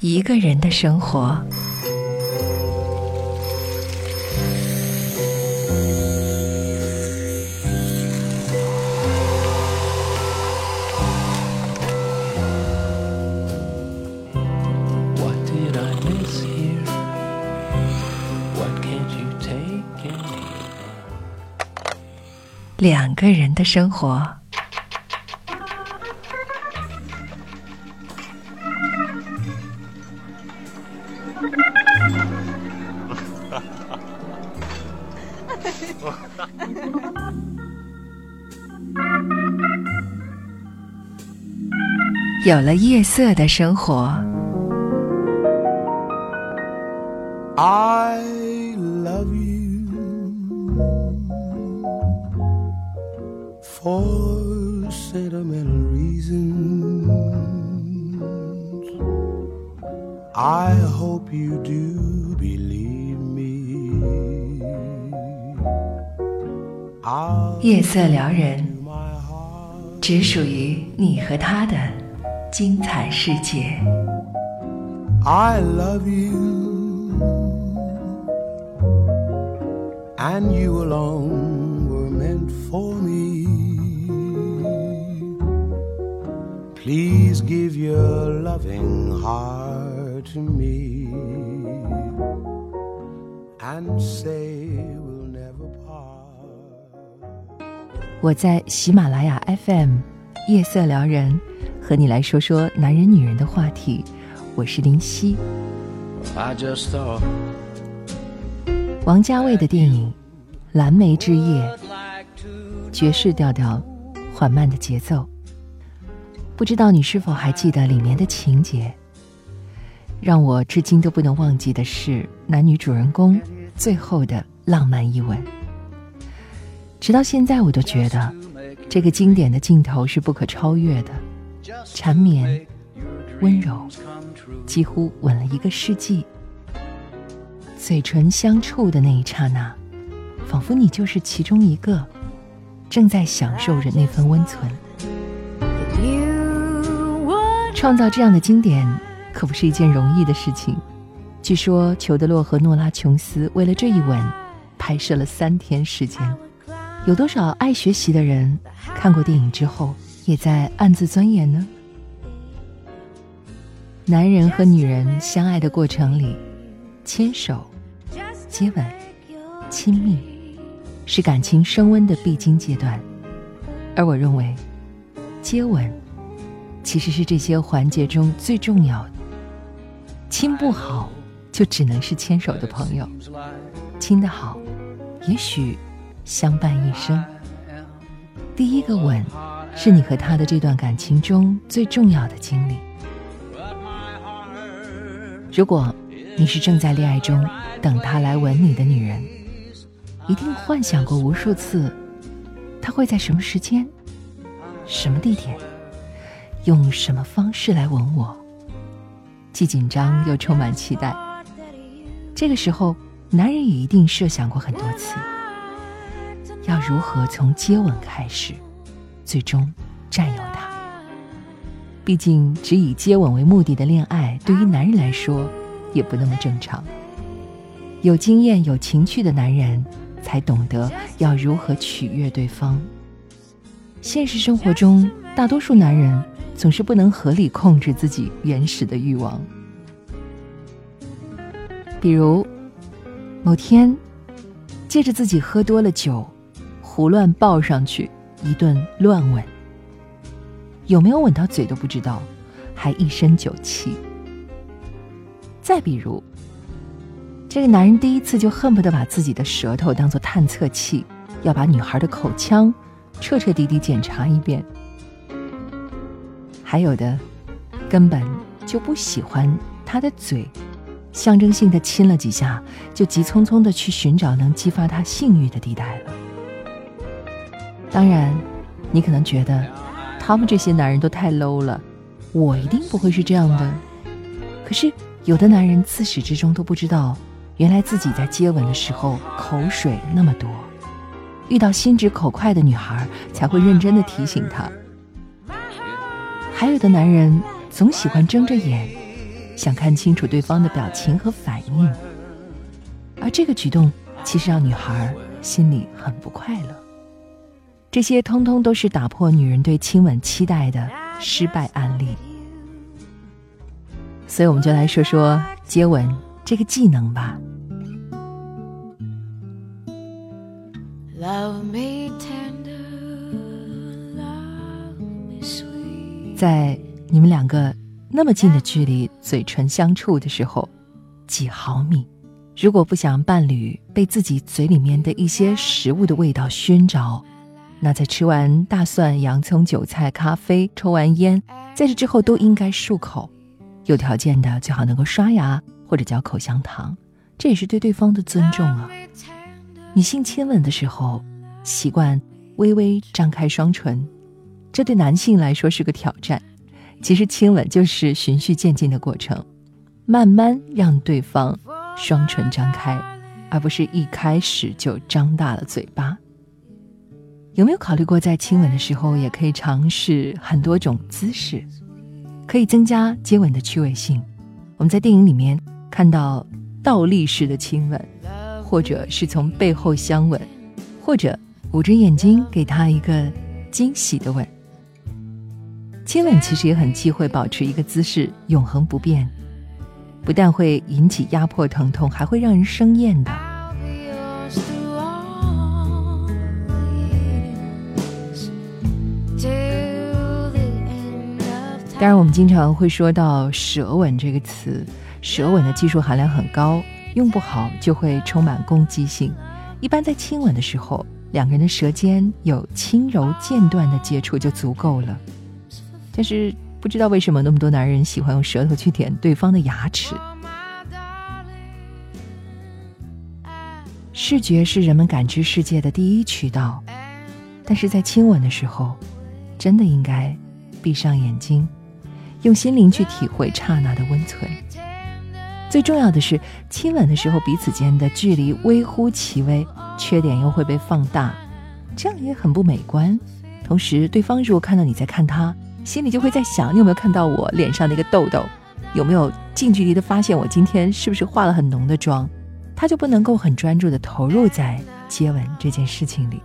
一个人的生活。两个人的生活。有了夜色的生活。I love you for sentimental reasons. I hope you do believe me. 夜色撩人，只属于你和他的。精彩世界。I love you, and you alone were meant for me. Please give your loving heart to me and say we'll never part. 我在喜马拉雅 FM 夜色撩人。和你来说说男人女人的话题，我是林夕。王家卫的电影《蓝莓之夜》，爵士调调，缓慢的节奏。不知道你是否还记得里面的情节？让我至今都不能忘记的是男女主人公最后的浪漫一吻。直到现在，我都觉得这个经典的镜头是不可超越的。缠绵、温柔，几乎吻了一个世纪。嘴唇相触的那一刹那，仿佛你就是其中一个，正在享受着那份温存。创造这样的经典，可不是一件容易的事情。据说裘德洛和诺拉琼斯为了这一吻，拍摄了三天时间。有多少爱学习的人，看过电影之后？也在暗自钻研呢。男人和女人相爱的过程里，牵手、接吻、亲密，是感情升温的必经阶段。而我认为，接吻其实是这些环节中最重要的。亲不好，就只能是牵手的朋友；亲得好，也许相伴一生。第一个吻。是你和他的这段感情中最重要的经历。如果你是正在恋爱中等他来吻你的女人，一定幻想过无数次，他会在什么时间、什么地点，用什么方式来吻我，既紧张又充满期待。这个时候，男人也一定设想过很多次，要如何从接吻开始。最终占有他。毕竟，只以接吻为目的的恋爱，对于男人来说也不那么正常。有经验、有情趣的男人，才懂得要如何取悦对方。现实生活中，大多数男人总是不能合理控制自己原始的欲望。比如，某天，借着自己喝多了酒，胡乱抱上去。一顿乱吻，有没有吻到嘴都不知道，还一身酒气。再比如，这个男人第一次就恨不得把自己的舌头当做探测器，要把女孩的口腔彻彻底底检查一遍。还有的，根本就不喜欢他的嘴，象征性的亲了几下，就急匆匆的去寻找能激发他性欲的地带了。当然，你可能觉得他们这些男人都太 low 了，我一定不会是这样的。可是有的男人自始至终都不知道，原来自己在接吻的时候口水那么多，遇到心直口快的女孩才会认真的提醒他。还有的男人总喜欢睁着眼，想看清楚对方的表情和反应。而这个举动其实让女孩心里很不快乐。这些通通都是打破女人对亲吻期待的失败案例。所以我们就来说说接吻这个技能吧。在你们两个那么近的距离，嘴唇相触的时候，几毫米，如果不想伴侣被自己嘴里面的一些食物的味道熏着，那在吃完大蒜、洋葱、韭菜、咖啡、抽完烟，在这之后都应该漱口，有条件的最好能够刷牙或者嚼口香糖，这也是对对方的尊重啊。女性亲吻的时候，习惯微微张开双唇。这对男性来说是个挑战。其实亲吻就是循序渐进的过程，慢慢让对方双唇张开，而不是一开始就张大了嘴巴。有没有考虑过，在亲吻的时候也可以尝试很多种姿势，可以增加接吻的趣味性？我们在电影里面看到倒立式的亲吻，或者是从背后相吻，或者捂着眼睛给他一个惊喜的吻。亲吻其实也很忌讳保持一个姿势永恒不变，不但会引起压迫疼痛，还会让人生厌的。当然，我们经常会说到“舌吻”这个词，舌吻的技术含量很高，用不好就会充满攻击性。一般在亲吻的时候，两个人的舌尖有轻柔间断的接触就足够了。但是不知道为什么那么多男人喜欢用舌头去舔对方的牙齿。视觉是人们感知世界的第一渠道，但是在亲吻的时候，真的应该闭上眼睛，用心灵去体会刹那的温存。最重要的是，亲吻的时候彼此间的距离微乎其微，缺点又会被放大，这样也很不美观。同时，对方如果看到你在看他，心里就会在想，你有没有看到我脸上那个痘痘？有没有近距离的发现我今天是不是化了很浓的妆？他就不能够很专注的投入在接吻这件事情里。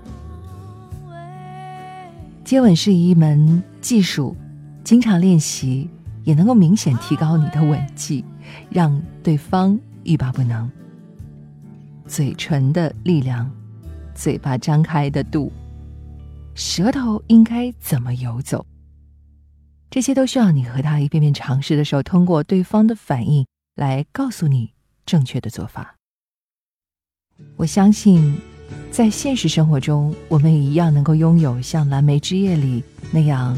接吻是一门技术，经常练习也能够明显提高你的吻技，让对方欲罢不能。嘴唇的力量，嘴巴张开的度，舌头应该怎么游走？这些都需要你和他一遍遍尝试的时候，通过对方的反应来告诉你正确的做法。我相信，在现实生活中，我们一样能够拥有像《蓝莓之夜》里那样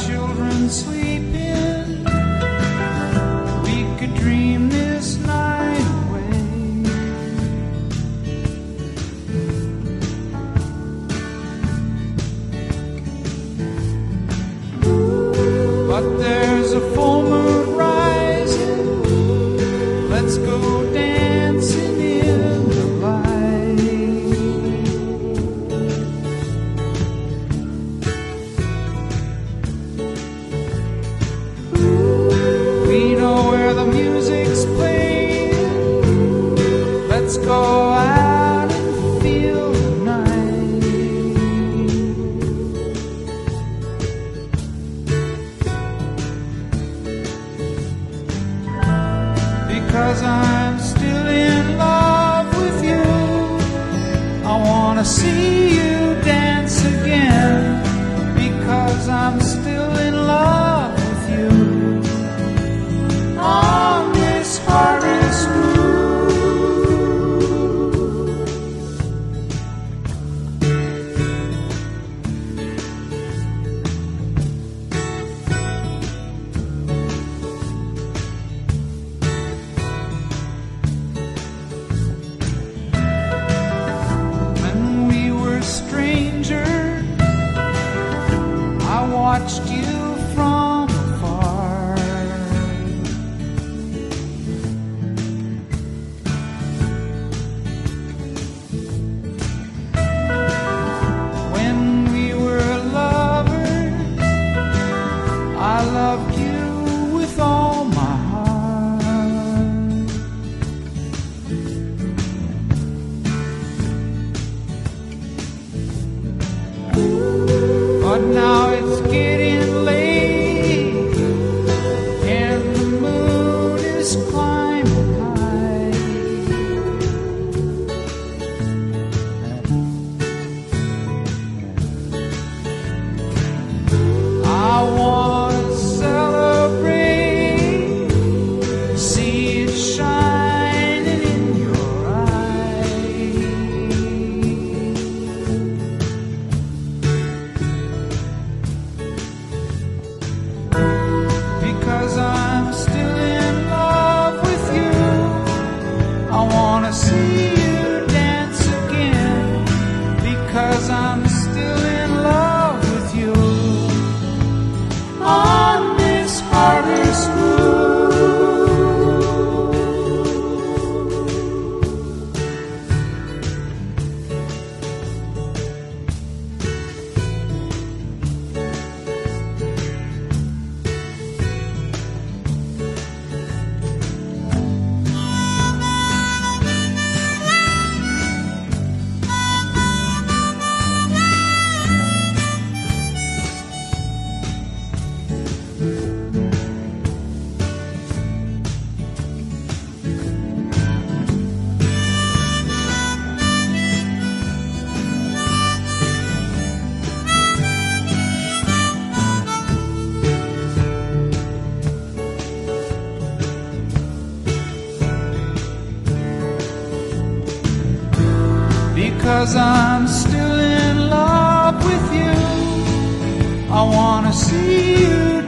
sun sweeping. Cause I'm still in love with you. I wanna see Cause I'm still in love with you. I wanna see you.